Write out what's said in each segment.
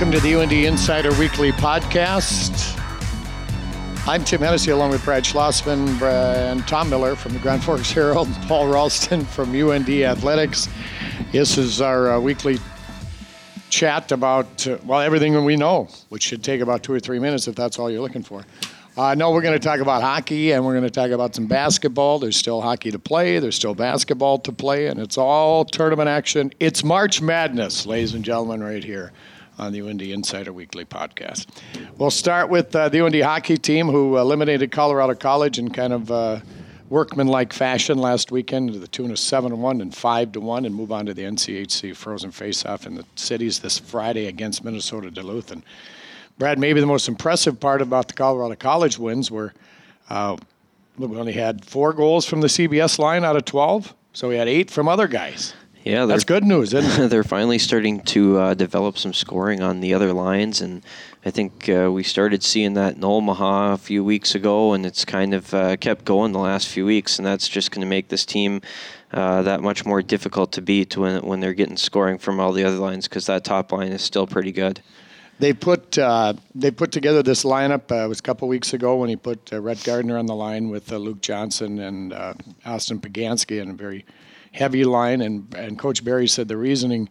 Welcome to the UND Insider Weekly Podcast. I'm Tim Hennessy along with Brad Schlossman and Tom Miller from the Grand Forks Herald, Paul Ralston from UND Athletics. This is our uh, weekly chat about, uh, well, everything we know, which should take about two or three minutes if that's all you're looking for. Uh, no, we're going to talk about hockey and we're going to talk about some basketball. There's still hockey to play, there's still basketball to play, and it's all tournament action. It's March Madness, ladies and gentlemen, right here on the UND Insider Weekly podcast. We'll start with uh, the UND hockey team who eliminated Colorado College in kind of uh, workmanlike fashion last weekend to the tune of 7 1 and 5 to 1 and move on to the NCHC Frozen Faceoff in the cities this Friday against Minnesota Duluth. And Brad, maybe the most impressive part about the Colorado College wins were uh, we only had four goals from the CBS line out of 12, so we had eight from other guys. Yeah, that's good news, isn't it? they're finally starting to uh, develop some scoring on the other lines, and I think uh, we started seeing that in Omaha a few weeks ago, and it's kind of uh, kept going the last few weeks, and that's just going to make this team uh, that much more difficult to beat when when they're getting scoring from all the other lines because that top line is still pretty good. They put uh, they put together this lineup. Uh, it was a couple weeks ago when he put Rhett Gardner on the line with Luke Johnson and Austin Poganski, and a very heavy line, and, and Coach Barry said the reasoning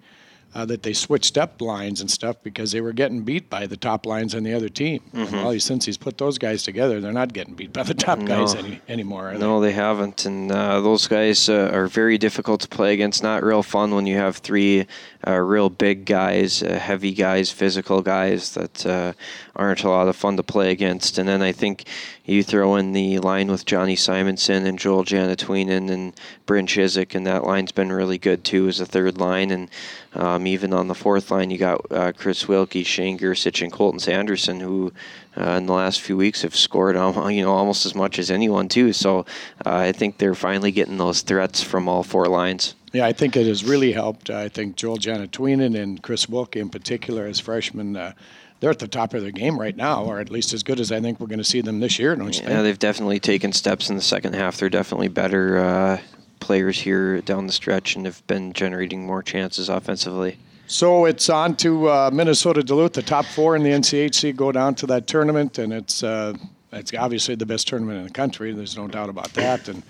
uh, that they switched up lines and stuff because they were getting beat by the top lines on the other team. Mm-hmm. well, since he's put those guys together, they're not getting beat by the top no. guys any, anymore. no, they? they? haven't, and uh, those guys uh, are very difficult to play against. Not real fun when you have three uh, real big guys, uh, heavy guys, physical guys that uh, aren't a lot of fun to play against. And then I think you throw in the line with Johnny Simonson and Joel Janatuinen and Bryn Chyzyk, and that line's been really good too as a third line. And um, even on the fourth line, you got uh, Chris Wilkie, Shane Gersich, and Colton Sanderson, who uh, in the last few weeks have scored you know almost as much as anyone too. So uh, I think they're finally getting those threats from all four lines. Yeah, I think it has really helped. I think Joel Janatuinen and Chris Wilkie in particular as freshmen uh, they're at the top of their game right now, or at least as good as I think we're going to see them this year, don't you yeah, think? they've definitely taken steps in the second half. They're definitely better uh, players here down the stretch and have been generating more chances offensively. So it's on to uh, Minnesota Duluth. The top four in the NCHC go down to that tournament, and it's uh, it's obviously the best tournament in the country. There's no doubt about that. And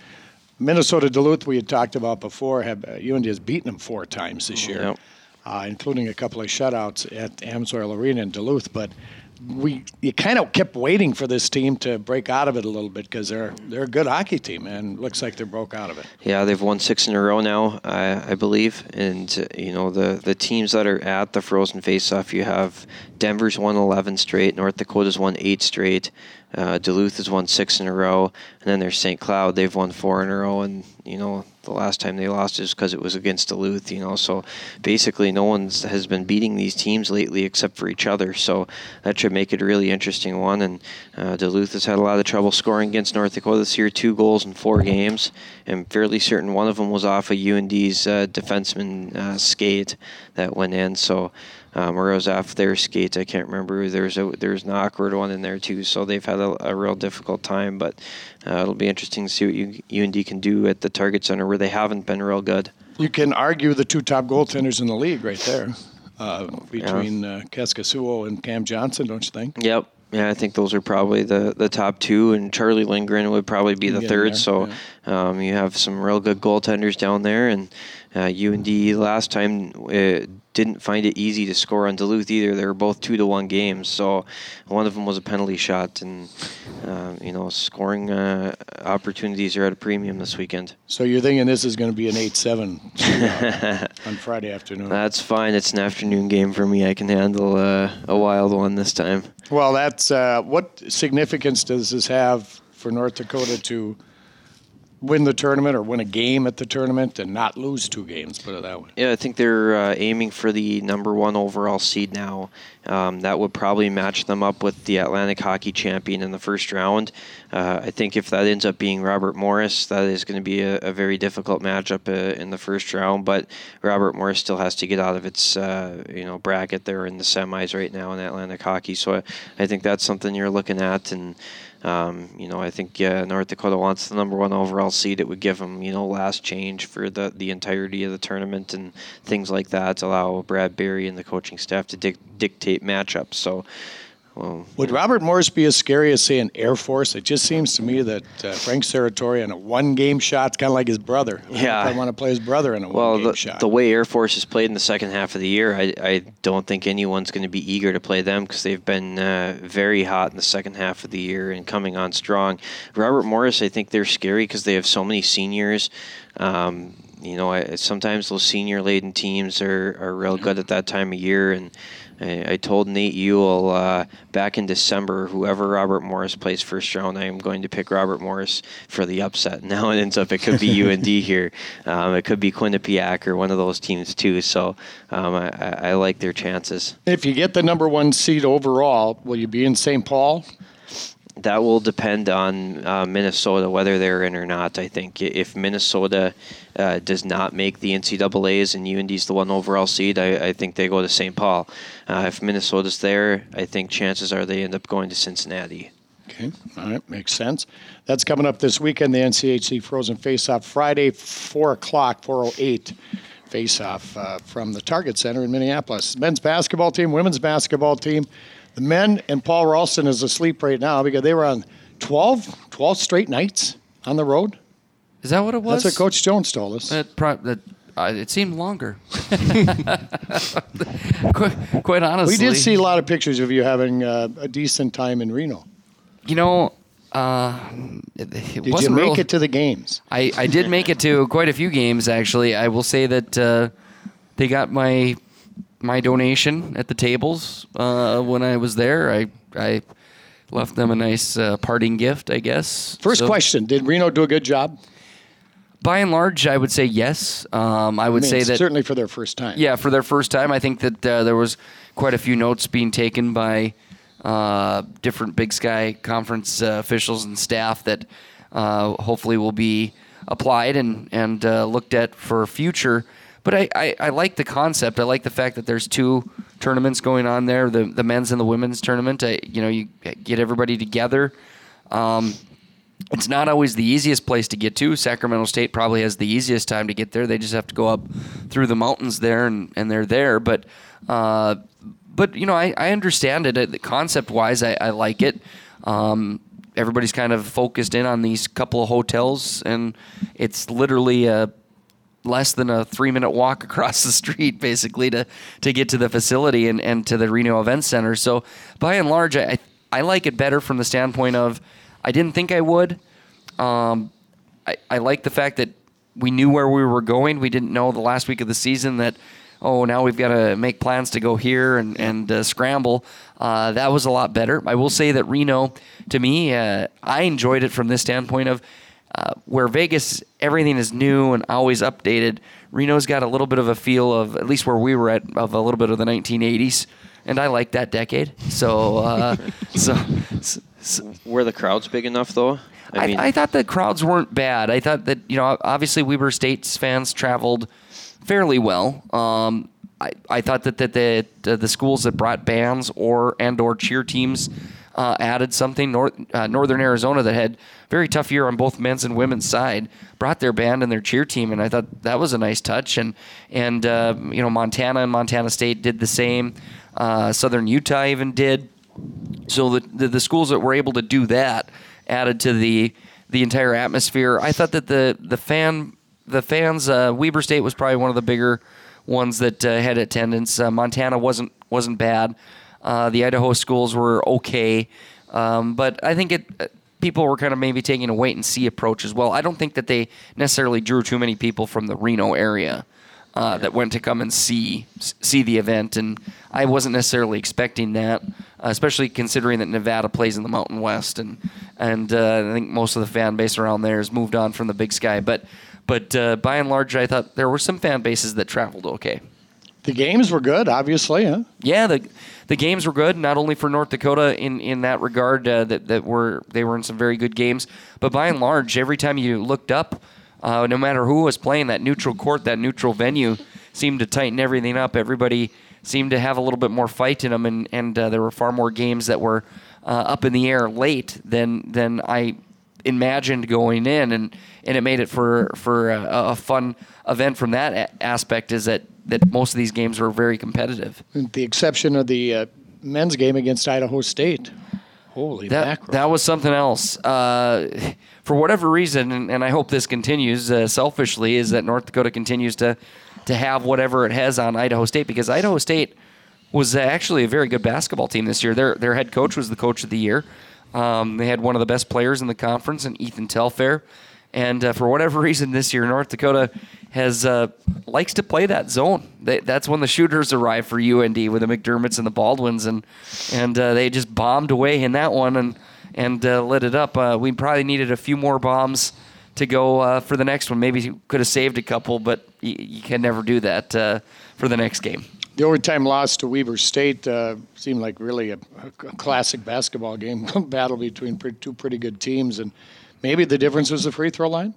Minnesota Duluth, we had talked about before, have UND uh, has beaten them four times this year. Yep uh, including a couple of shutouts at Amsoil Arena in Duluth. But we you kind of kept waiting for this team to break out of it a little bit because they're they're a good hockey team and looks like they broke out of it. Yeah, they've won six in a row now, I, I believe. And uh, you know the the teams that are at the Frozen Faceoff, you have Denver's won 11 straight, North Dakota's won eight straight, uh, Duluth has won six in a row, and then there's St. Cloud. They've won four in a row, and you know the last time they lost is because it was against Duluth. You know, so basically no one has been beating these teams lately except for each other. So that should make it a really interesting one. And uh, Duluth has had a lot of trouble scoring against North Dakota this year, two goals in four games. I'm fairly certain one of them was off of UND's uh, defenseman uh, skate that went in. So um, or it was off their skates. I can't remember. There's a there's an awkward one in there too. So they've had a, a real difficult time. But uh, it'll be interesting to see what you, UND can do at the Target Center where they haven't been real good. You can argue the two top goaltenders in the league right there. Uh, between yeah. uh, and Cam Johnson, don't you think? Yep. Yeah, I think those are probably the, the top two, and Charlie Lindgren would probably be the third. So yeah. um, you have some real good goaltenders down there, and uh, UND last time uh, didn't find it easy to score on Duluth either. They were both two to one games, so one of them was a penalty shot, and uh, you know scoring uh, opportunities are at a premium this weekend. So you're thinking this is going to be an eight-seven on Friday afternoon? That's fine. It's an afternoon game for me. I can handle uh, a wild one this time. Well, that's uh, what significance does this have for North Dakota to? Win the tournament or win a game at the tournament and not lose two games. Put it that way. Yeah, I think they're uh, aiming for the number one overall seed now. Um, that would probably match them up with the Atlantic Hockey Champion in the first round. Uh, I think if that ends up being Robert Morris, that is going to be a, a, very difficult matchup uh, in the first round. But Robert Morris still has to get out of its uh, you know bracket. They're in the semis right now in Atlantic Hockey, so I, I think that's something you're looking at and. Um, you know, I think North Dakota wants the number one overall seed, it would give them you know last change for the the entirety of the tournament and things like that to allow Brad Berry and the coaching staff to dic- dictate matchups. So well, Would Robert Morris be as scary as, say, an Air Force? It just seems to me that uh, Frank Serratore in a one-game shot, kind of like his brother. Yeah, I want to play his brother in a well, one-game the, shot. the way Air Force has played in the second half of the year, I, I don't think anyone's going to be eager to play them because they've been uh, very hot in the second half of the year and coming on strong. Robert Morris, I think they're scary because they have so many seniors. Um, you know, I, sometimes those senior-laden teams are, are real good at that time of year, and I, I told Nate Ewell uh, back in December, whoever Robert Morris plays first round, I am going to pick Robert Morris for the upset. Now it ends up it could be UND here, um, it could be Quinnipiac or one of those teams too. So um, I, I like their chances. If you get the number one seed overall, will you be in St. Paul? That will depend on uh, Minnesota whether they're in or not. I think if Minnesota uh, does not make the NCAA's and UND's the one overall seed, I, I think they go to St. Paul. Uh, if Minnesota's there, I think chances are they end up going to Cincinnati. Okay, all right, makes sense. That's coming up this weekend. The NCHC Frozen Face-Off Friday, four o'clock, four o oh eight. Face-off uh, from the Target Center in Minneapolis. Men's basketball team, women's basketball team. The men and Paul Ralston is asleep right now because they were on 12, 12 straight nights on the road. Is that what it was? That's what Coach Jones told us. That pro- that, uh, it seemed longer. quite, quite, honestly. We did see a lot of pictures of you having uh, a decent time in Reno. You know, uh, it, it did you make real, it to the games? I, I did make it to quite a few games, actually. I will say that uh, they got my my donation at the tables uh, when I was there. I I left them a nice uh, parting gift, I guess. First so, question: Did Reno do a good job? By and large, I would say yes. Um, I would I mean, say that certainly for their first time. Yeah, for their first time, I think that uh, there was quite a few notes being taken by uh, different Big Sky Conference uh, officials and staff that uh, hopefully will be applied and and looked at for future but I, I, I, like the concept. I like the fact that there's two tournaments going on there, the the men's and the women's tournament. I, you know, you get everybody together. Um, it's not always the easiest place to get to. Sacramento State probably has the easiest time to get there. They just have to go up through the mountains there, and, and they're there. But uh, but you know, I, I understand it. Concept wise, I, I like it. Um, everybody's kind of focused in on these couple of hotels, and it's literally a less than a three minute walk across the street basically to to get to the facility and, and to the Reno Event Center. So by and large, I I like it better from the standpoint of I didn't think I would. Um, I, I like the fact that we knew where we were going. We didn't know the last week of the season that oh now we've got to make plans to go here and and uh, scramble. Uh, that was a lot better. I will say that Reno, to me, uh, I enjoyed it from this standpoint of uh, where Vegas, everything is new and always updated. Reno's got a little bit of a feel of, at least where we were at, of a little bit of the 1980s, and I like that decade. So, uh, so, so, were the crowds big enough though? I, mean, I, I, thought the crowds weren't bad. I thought that you know, obviously Weber State's fans traveled fairly well. Um, I, I thought that, that the, the the schools that brought bands or and or cheer teams uh, added something. North, uh, Northern Arizona that had very tough year on both men's and women's side brought their band and their cheer team, and I thought that was a nice touch. And and uh, you know Montana and Montana State did the same. Uh, Southern Utah even did. So the, the, the schools that were able to do that added to the the entire atmosphere. I thought that the the fan the fans uh, Weber State was probably one of the bigger ones that uh, had attendance. Uh, Montana wasn't wasn't bad. Uh, the Idaho schools were okay, um, but I think it people were kind of maybe taking a wait and see approach as well. I don't think that they necessarily drew too many people from the Reno area. Uh, that went to come and see see the event, and I wasn't necessarily expecting that, uh, especially considering that Nevada plays in the Mountain West, and and uh, I think most of the fan base around there has moved on from the Big Sky. But but uh, by and large, I thought there were some fan bases that traveled okay. The games were good, obviously, huh? Yeah, the the games were good. Not only for North Dakota in in that regard, uh, that that were they were in some very good games, but by and large, every time you looked up, uh, no matter who was playing, that neutral court, that neutral venue, seemed to tighten everything up. Everybody seemed to have a little bit more fight in them, and and uh, there were far more games that were uh, up in the air late than than I imagined going in, and and it made it for for a, a fun event from that a- aspect. Is that that most of these games were very competitive. With the exception of the uh, men's game against Idaho State. Holy That mackerel. that was something else. Uh, for whatever reason, and, and I hope this continues. Uh, selfishly, is that North Dakota continues to to have whatever it has on Idaho State because Idaho State was actually a very good basketball team this year. Their their head coach was the coach of the year. Um, they had one of the best players in the conference, and Ethan Telfair. And uh, for whatever reason, this year North Dakota has uh, likes to play that zone. They, that's when the shooters arrive for UND with the McDermotts and the Baldwins, and and uh, they just bombed away in that one and and uh, lit it up. Uh, we probably needed a few more bombs to go uh, for the next one. Maybe could have saved a couple, but you can never do that for the next game. The overtime loss to Weber State uh, seemed like really a, a classic basketball game battle between pre- two pretty good teams, and maybe the difference was the free throw line.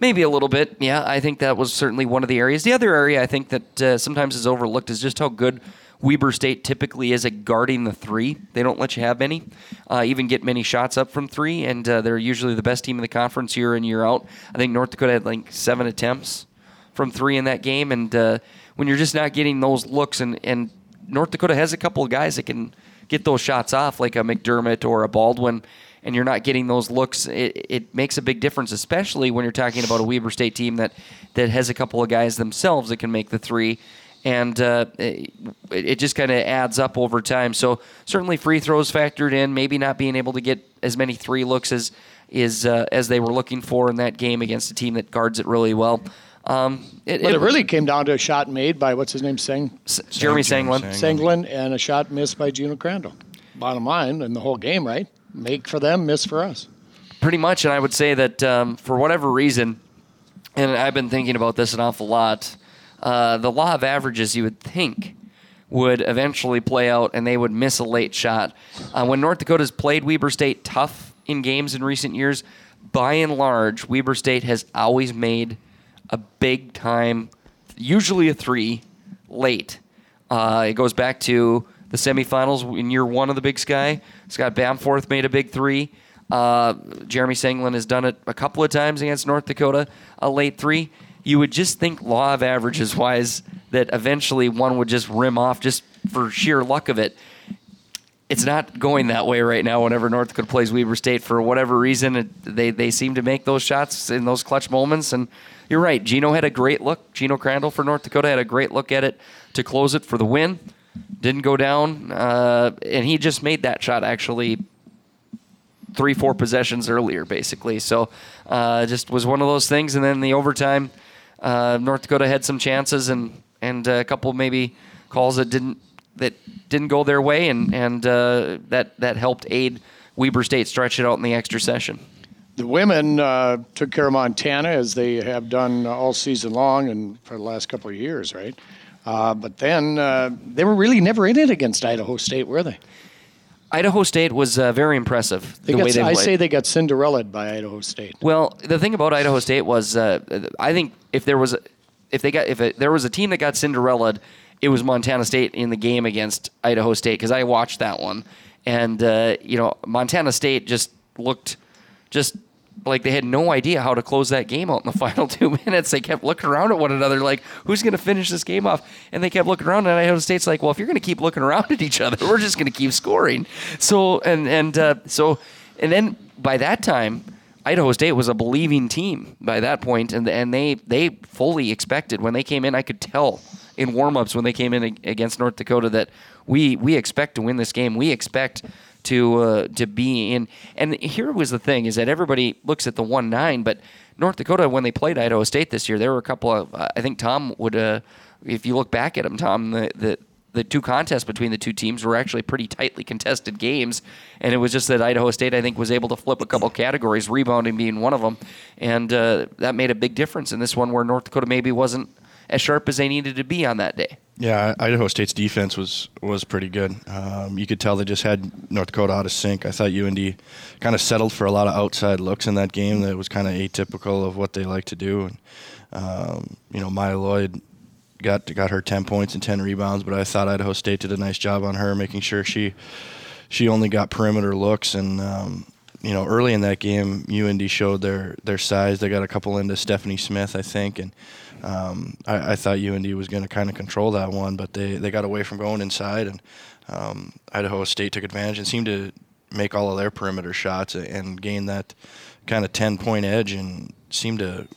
Maybe a little bit. Yeah, I think that was certainly one of the areas. The other area I think that uh, sometimes is overlooked is just how good Weber State typically is at guarding the three. They don't let you have many, uh, even get many shots up from three, and uh, they're usually the best team in the conference year in year out. I think North Dakota had like seven attempts from three in that game, and uh, when you're just not getting those looks, and, and North Dakota has a couple of guys that can get those shots off, like a McDermott or a Baldwin, and you're not getting those looks, it, it makes a big difference, especially when you're talking about a Weber State team that, that has a couple of guys themselves that can make the three. And uh, it, it just kind of adds up over time. So certainly free throws factored in. Maybe not being able to get as many three looks as is uh, as they were looking for in that game against a team that guards it really well. Um, it, But it really came down to a shot made by what's his name, Sang, S- Jeremy Sang- Senglin. Senglin, and a shot missed by Geno Crandall. Bottom line, in the whole game, right? Make for them, miss for us. pretty much. And I would say that um, for whatever reason, and I've been thinking about this an awful lot, uh, the law of averages you would think would eventually play out and they would miss a late shot. Uh, when North Dakota's played Weber State tough in games in recent years, by and large, Weber State has always made a big time, usually a three, late. Uh, it goes back to the semifinals in year one of the Big Sky. Scott Bamforth made a big three. Uh, Jeremy Senglin has done it a couple of times against North Dakota, a late three. You would just think law of averages wise that eventually one would just rim off just for sheer luck of it. It's not going that way right now. Whenever North Dakota plays Weber State, for whatever reason, it, they they seem to make those shots in those clutch moments. And you're right, Geno had a great look. Geno Crandall for North Dakota had a great look at it to close it for the win. Didn't go down, uh, and he just made that shot actually three, four possessions earlier, basically. So uh, just was one of those things. And then the overtime, uh, North Dakota had some chances and and a couple maybe calls that didn't that didn't go their way, and and uh, that that helped aid Weber State stretch it out in the extra session. The women uh, took care of Montana as they have done all season long and for the last couple of years, right? Uh, but then uh, they were really never in it against Idaho State, were they? Idaho State was uh, very impressive they the got, way they I played. say they got Cinderellaed by Idaho State. Well, the thing about Idaho State was, uh, I think if there was, if they got, if it, there was a team that got Cinderella, it was Montana State in the game against Idaho State because I watched that one, and uh, you know Montana State just looked just like they had no idea how to close that game out in the final two minutes. They kept looking around at one another like, who's going to finish this game off? And they kept looking around, and Idaho State's like, well, if you're going to keep looking around at each other, we're just going to keep scoring. So and and uh, so and then by that time. Idaho State was a believing team by that point, and and they they fully expected when they came in. I could tell in warmups when they came in against North Dakota that we we expect to win this game. We expect to uh, to be in. And here was the thing: is that everybody looks at the one nine, but North Dakota when they played Idaho State this year, there were a couple of. Uh, I think Tom would, uh, if you look back at him, Tom, the, the the two contests between the two teams were actually pretty tightly contested games, and it was just that Idaho State, I think, was able to flip a couple categories, rebounding being one of them, and uh, that made a big difference in this one where North Dakota maybe wasn't as sharp as they needed to be on that day. Yeah, Idaho State's defense was was pretty good. Um, you could tell they just had North Dakota out of sync. I thought UND kind of settled for a lot of outside looks in that game that was kind of atypical of what they like to do. And um, you know, Maya Lloyd got got her ten points and ten rebounds, but I thought Idaho State did a nice job on her, making sure she she only got perimeter looks and. Um, you know, early in that game, UND showed their their size. They got a couple into Stephanie Smith, I think, and um, I, I, thought UND was going to kind of control that one, but they, they got away from going inside, and um, Idaho State took advantage and seemed to make all of their perimeter shots and gain that kind of 10 point edge and seemed to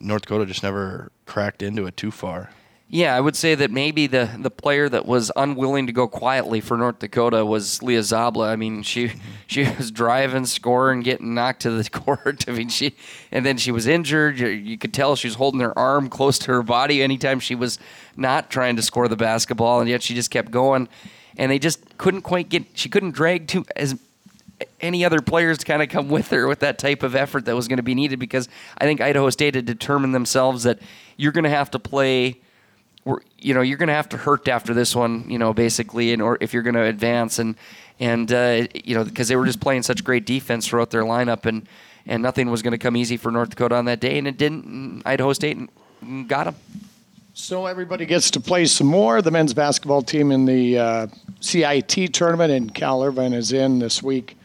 North Dakota just never cracked into it too far. Yeah, I would say that maybe the, the player that was unwilling to go quietly for North Dakota was Leah Zabla. I mean, she she was driving, scoring, getting knocked to the court. I mean, she and then she was injured. You, you could tell she was holding her arm close to her body anytime she was not trying to score the basketball, and yet she just kept going. And they just couldn't quite get. She couldn't drag too as any other players to kind of come with her with that type of effort that was going to be needed because I think Idaho State had determined themselves that you're going to have to play you know you're going to have to hurt after this one, you know, basically, in or if you're going to advance and and uh, you know because they were just playing such great defense throughout their lineup and and nothing was going to come easy for North Dakota on that day, and it didn't. Idaho State got them. So everybody gets to play some more. The men's basketball team in the uh, CIT tournament, and Cal Irvine is in this week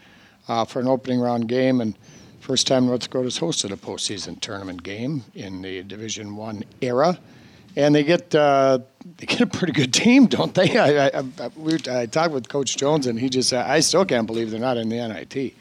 uh, for an opening round game, and first time North Dakota's hosted a postseason tournament game in the Division One era and they get uh, they get a pretty good team, don't they? I, I, I, we, I talked with Coach Jones, and he just said, I still can't believe they're not in the NIT.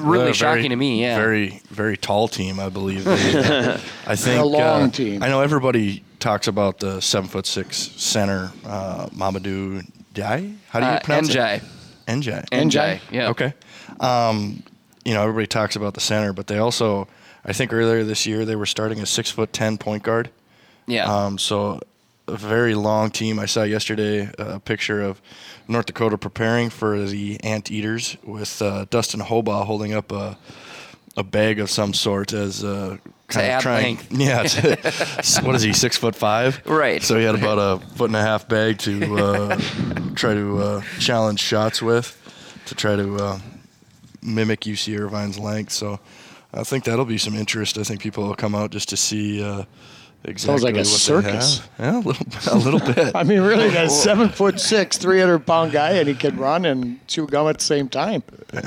Really shocking very, to me, yeah. Very, very tall team, I believe. They, I think a long uh, team. I know everybody talks about the seven foot six center, uh, Mamadou Ndiaye. How do you uh, pronounce Njai. it? Njai. Njai. Yeah. Okay. Um, you know, everybody talks about the center, but they also, I think earlier this year, they were starting a six foot ten point guard. Yeah. Um, so a very long team. I saw yesterday a picture of North Dakota preparing for the Anteaters with uh, Dustin Hobaugh holding up a a bag of some sort as uh, kind of trying. length. Yeah. To, what is he? Six foot five. Right. So he had about a foot and a half bag to uh, try to uh, challenge shots with, to try to uh, mimic UC Irvine's length. So I think that'll be some interest. I think people will come out just to see uh, exactly Sounds like a what circus. Yeah, a little, a little bit. I mean, really, that seven foot six, three hundred pound guy, and he can run and chew gum at the same time.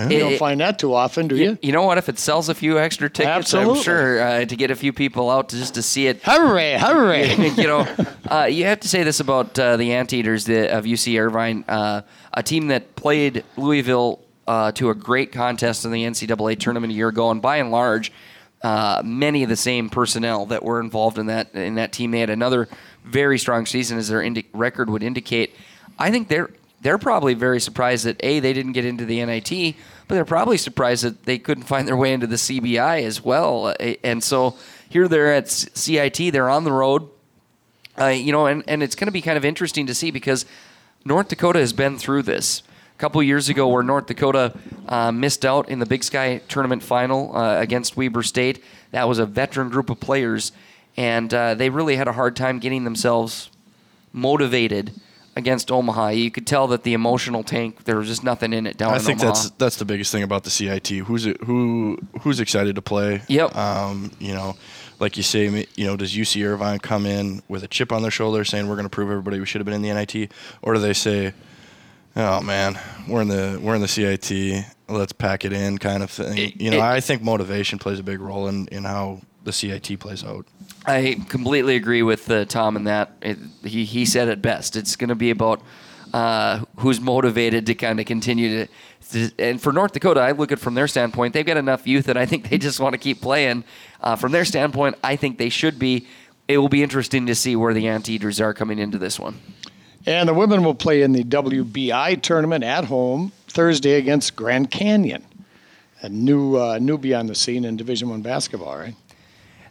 You don't find that too often, do you? You know what? If it sells a few extra tickets, Absolutely. I'm sure uh, to get a few people out to just to see it. Hooray! Hooray! you know, uh, you have to say this about uh, the Anteaters the, of UC Irvine, uh, a team that played Louisville uh, to a great contest in the NCAA tournament a year ago, and by and large, uh, many of the same personnel that were involved in that in that team. They had another very strong season, as their indi- record would indicate. I think they're they're probably very surprised that a they didn't get into the NIT, but they're probably surprised that they couldn't find their way into the CBI as well. And so here they're at CIT, they're on the road. Uh, you know, and, and it's going to be kind of interesting to see because North Dakota has been through this. A couple years ago, where North Dakota uh, missed out in the Big Sky tournament final uh, against Weber State, that was a veteran group of players, and uh, they really had a hard time getting themselves motivated against Omaha. You could tell that the emotional tank there was just nothing in it down I in think Omaha. that's that's the biggest thing about the CIT. Who's it, who who's excited to play? Yep. Um, you know, like you say, you know, does UC Irvine come in with a chip on their shoulder, saying we're going to prove everybody we should have been in the NIT, or do they say, oh man, we're in the we're in the CIT, let's pack it in, kind of thing? It- you know, it- I think motivation plays a big role in in how the CIT plays out. I completely agree with uh, Tom in that. It, he he said it best. It's going to be about uh, who's motivated to kind of continue to, to. And for North Dakota, I look at it from their standpoint. They've got enough youth that I think they just want to keep playing. Uh, from their standpoint, I think they should be. It will be interesting to see where the Anteaters are coming into this one. And the women will play in the WBI tournament at home Thursday against Grand Canyon, a new uh, newbie on the scene in Division One basketball, right?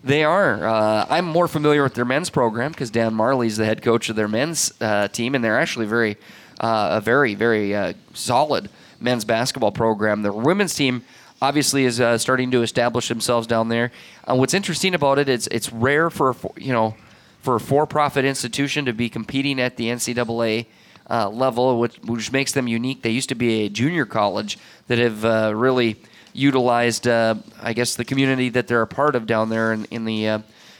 They are. Uh, I'm more familiar with their men's program because Dan Majerle's the head coach of their men's uh, team, and they're actually very, uh, a very, very uh, solid men's basketball program. The women's team obviously is uh, starting to establish themselves down there. What's interesting about it is it's rare for you know for a for-profit institution to be competing at the NCAA uh, level, which, which makes them unique. They used to be a junior college that have uh, really utilized, uh, I guess, the community that they're a part of down there in, in the uh,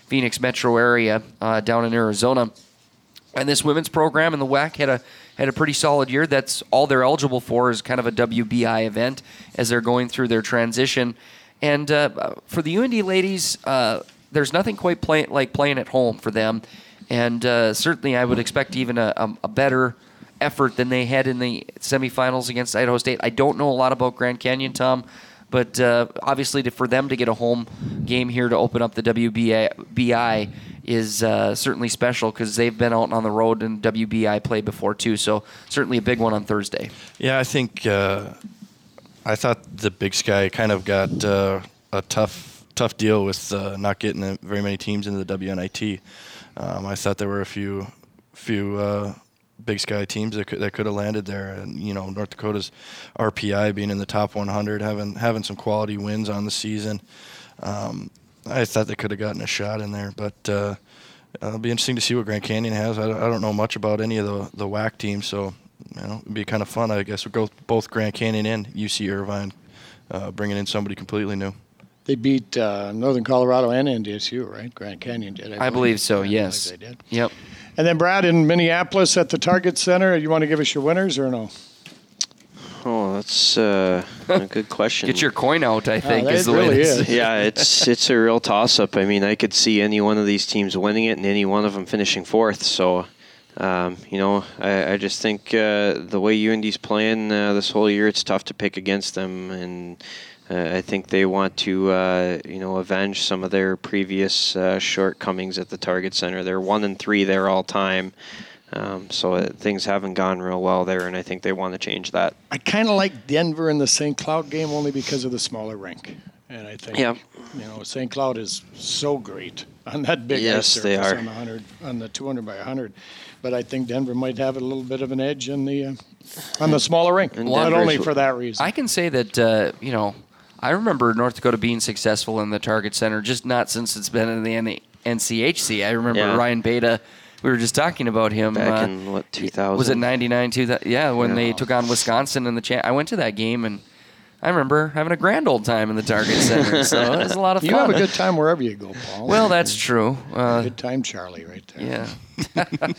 Phoenix metro area uh, down in Arizona. And this women's program in the WAC had a had a pretty solid year. That's all they're eligible for is kind of a WBI event as they're going through their transition. And uh, for the UND ladies, there's nothing quite play, like playing at home for them. And uh, certainly, I would expect even a, a, a better effort than they had in the semifinals against Idaho State. I don't know a lot about Grand Canyon, Tom. But uh, obviously, to, for them to get a home game here to open up the WBI is uh, certainly special because they've been out on the road in WBI play before too. So certainly a big one on Thursday. Yeah, I think uh, I thought the Big Sky kind of got uh, a tough tough deal with uh, not getting very many teams into the WNIT. Um, I thought there were a few few uh, Big Sky teams that could, that could have landed there. And you know, North Dakota's RPI being in the top 100, having having some quality wins on the season. Um, I thought they could have gotten a shot in there, but uh, it'll be interesting to see what Grand Canyon has. I don't, I don't know much about any of the the WAC teams, so you know, it'd be kind of fun. I guess we'll go both Grand Canyon and UC Irvine, uh, bringing in somebody completely new. They beat uh, Northern Colorado and NDSU, right? Grand Canyon did. I, I believe so. I yes. Believe they did. Yep. And then Brad in Minneapolis at the Target Center. You want to give us your winners or no? Oh, that's uh, a good question. Get your coin out. I think Oh, is the way. really this- is. yeah, it's it's a real toss up. I mean, I could see any one of these teams winning it and any one of them finishing fourth. So, um, you know, I, I just think uh, the way UND's playing uh, this whole year, it's tough to pick against them, and uh, I think they want to, uh, you know, avenge some of their previous uh, shortcomings at the Target Center. They're one and three there all time. Um, so uh, things haven't gone real well there, and I think they want to change that. I kind of like Denver in the St. Cloud game only because of the smaller rink. And I think, Yeah. you know, St. Cloud is so great on that big Yes, ice they surface are. on the 100, on the 200 by 100. But I think Denver might have a little bit of an edge in the uh, on the smaller rink. And Not only for that reason. I can say that uh, you know I remember North Dakota being successful in the Target Center, just not since it's been in the N- NCHC. I remember Yeah. Ryan Bayda. We were just talking about him. Back uh, in what 2000? was it 99 2000 yeah when Yeah. they took on wisconsin in the cha- i went to that game and i remember having a grand old time in the target center so it was a lot of fun you have a good time wherever you go, Paul. well that's true uh, good time, Charlie, right there. yeah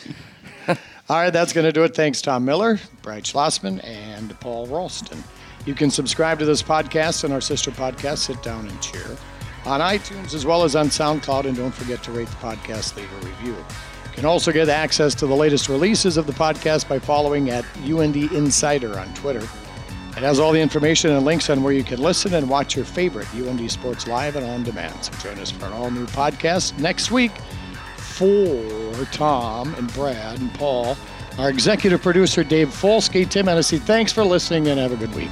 All right, that's going to do it. Thanks, Tom Miller, Brad Schlossman, and Paul Ralston. You can subscribe to this podcast and our sister podcast, Sit Down and Cheer, on iTunes as well as on SoundCloud. And don't forget to rate the podcast, leave a review. You can also get access to the latest releases of the podcast by following at UND Insider on Twitter. It has all the information and links on where you can listen and watch your favorite UND Sports live and on demand. So join us for an all new podcast next week for Tom and Brad and Paul. Our executive producer, Dave Folsky, Tim Hennessy, thanks for listening and have a good week.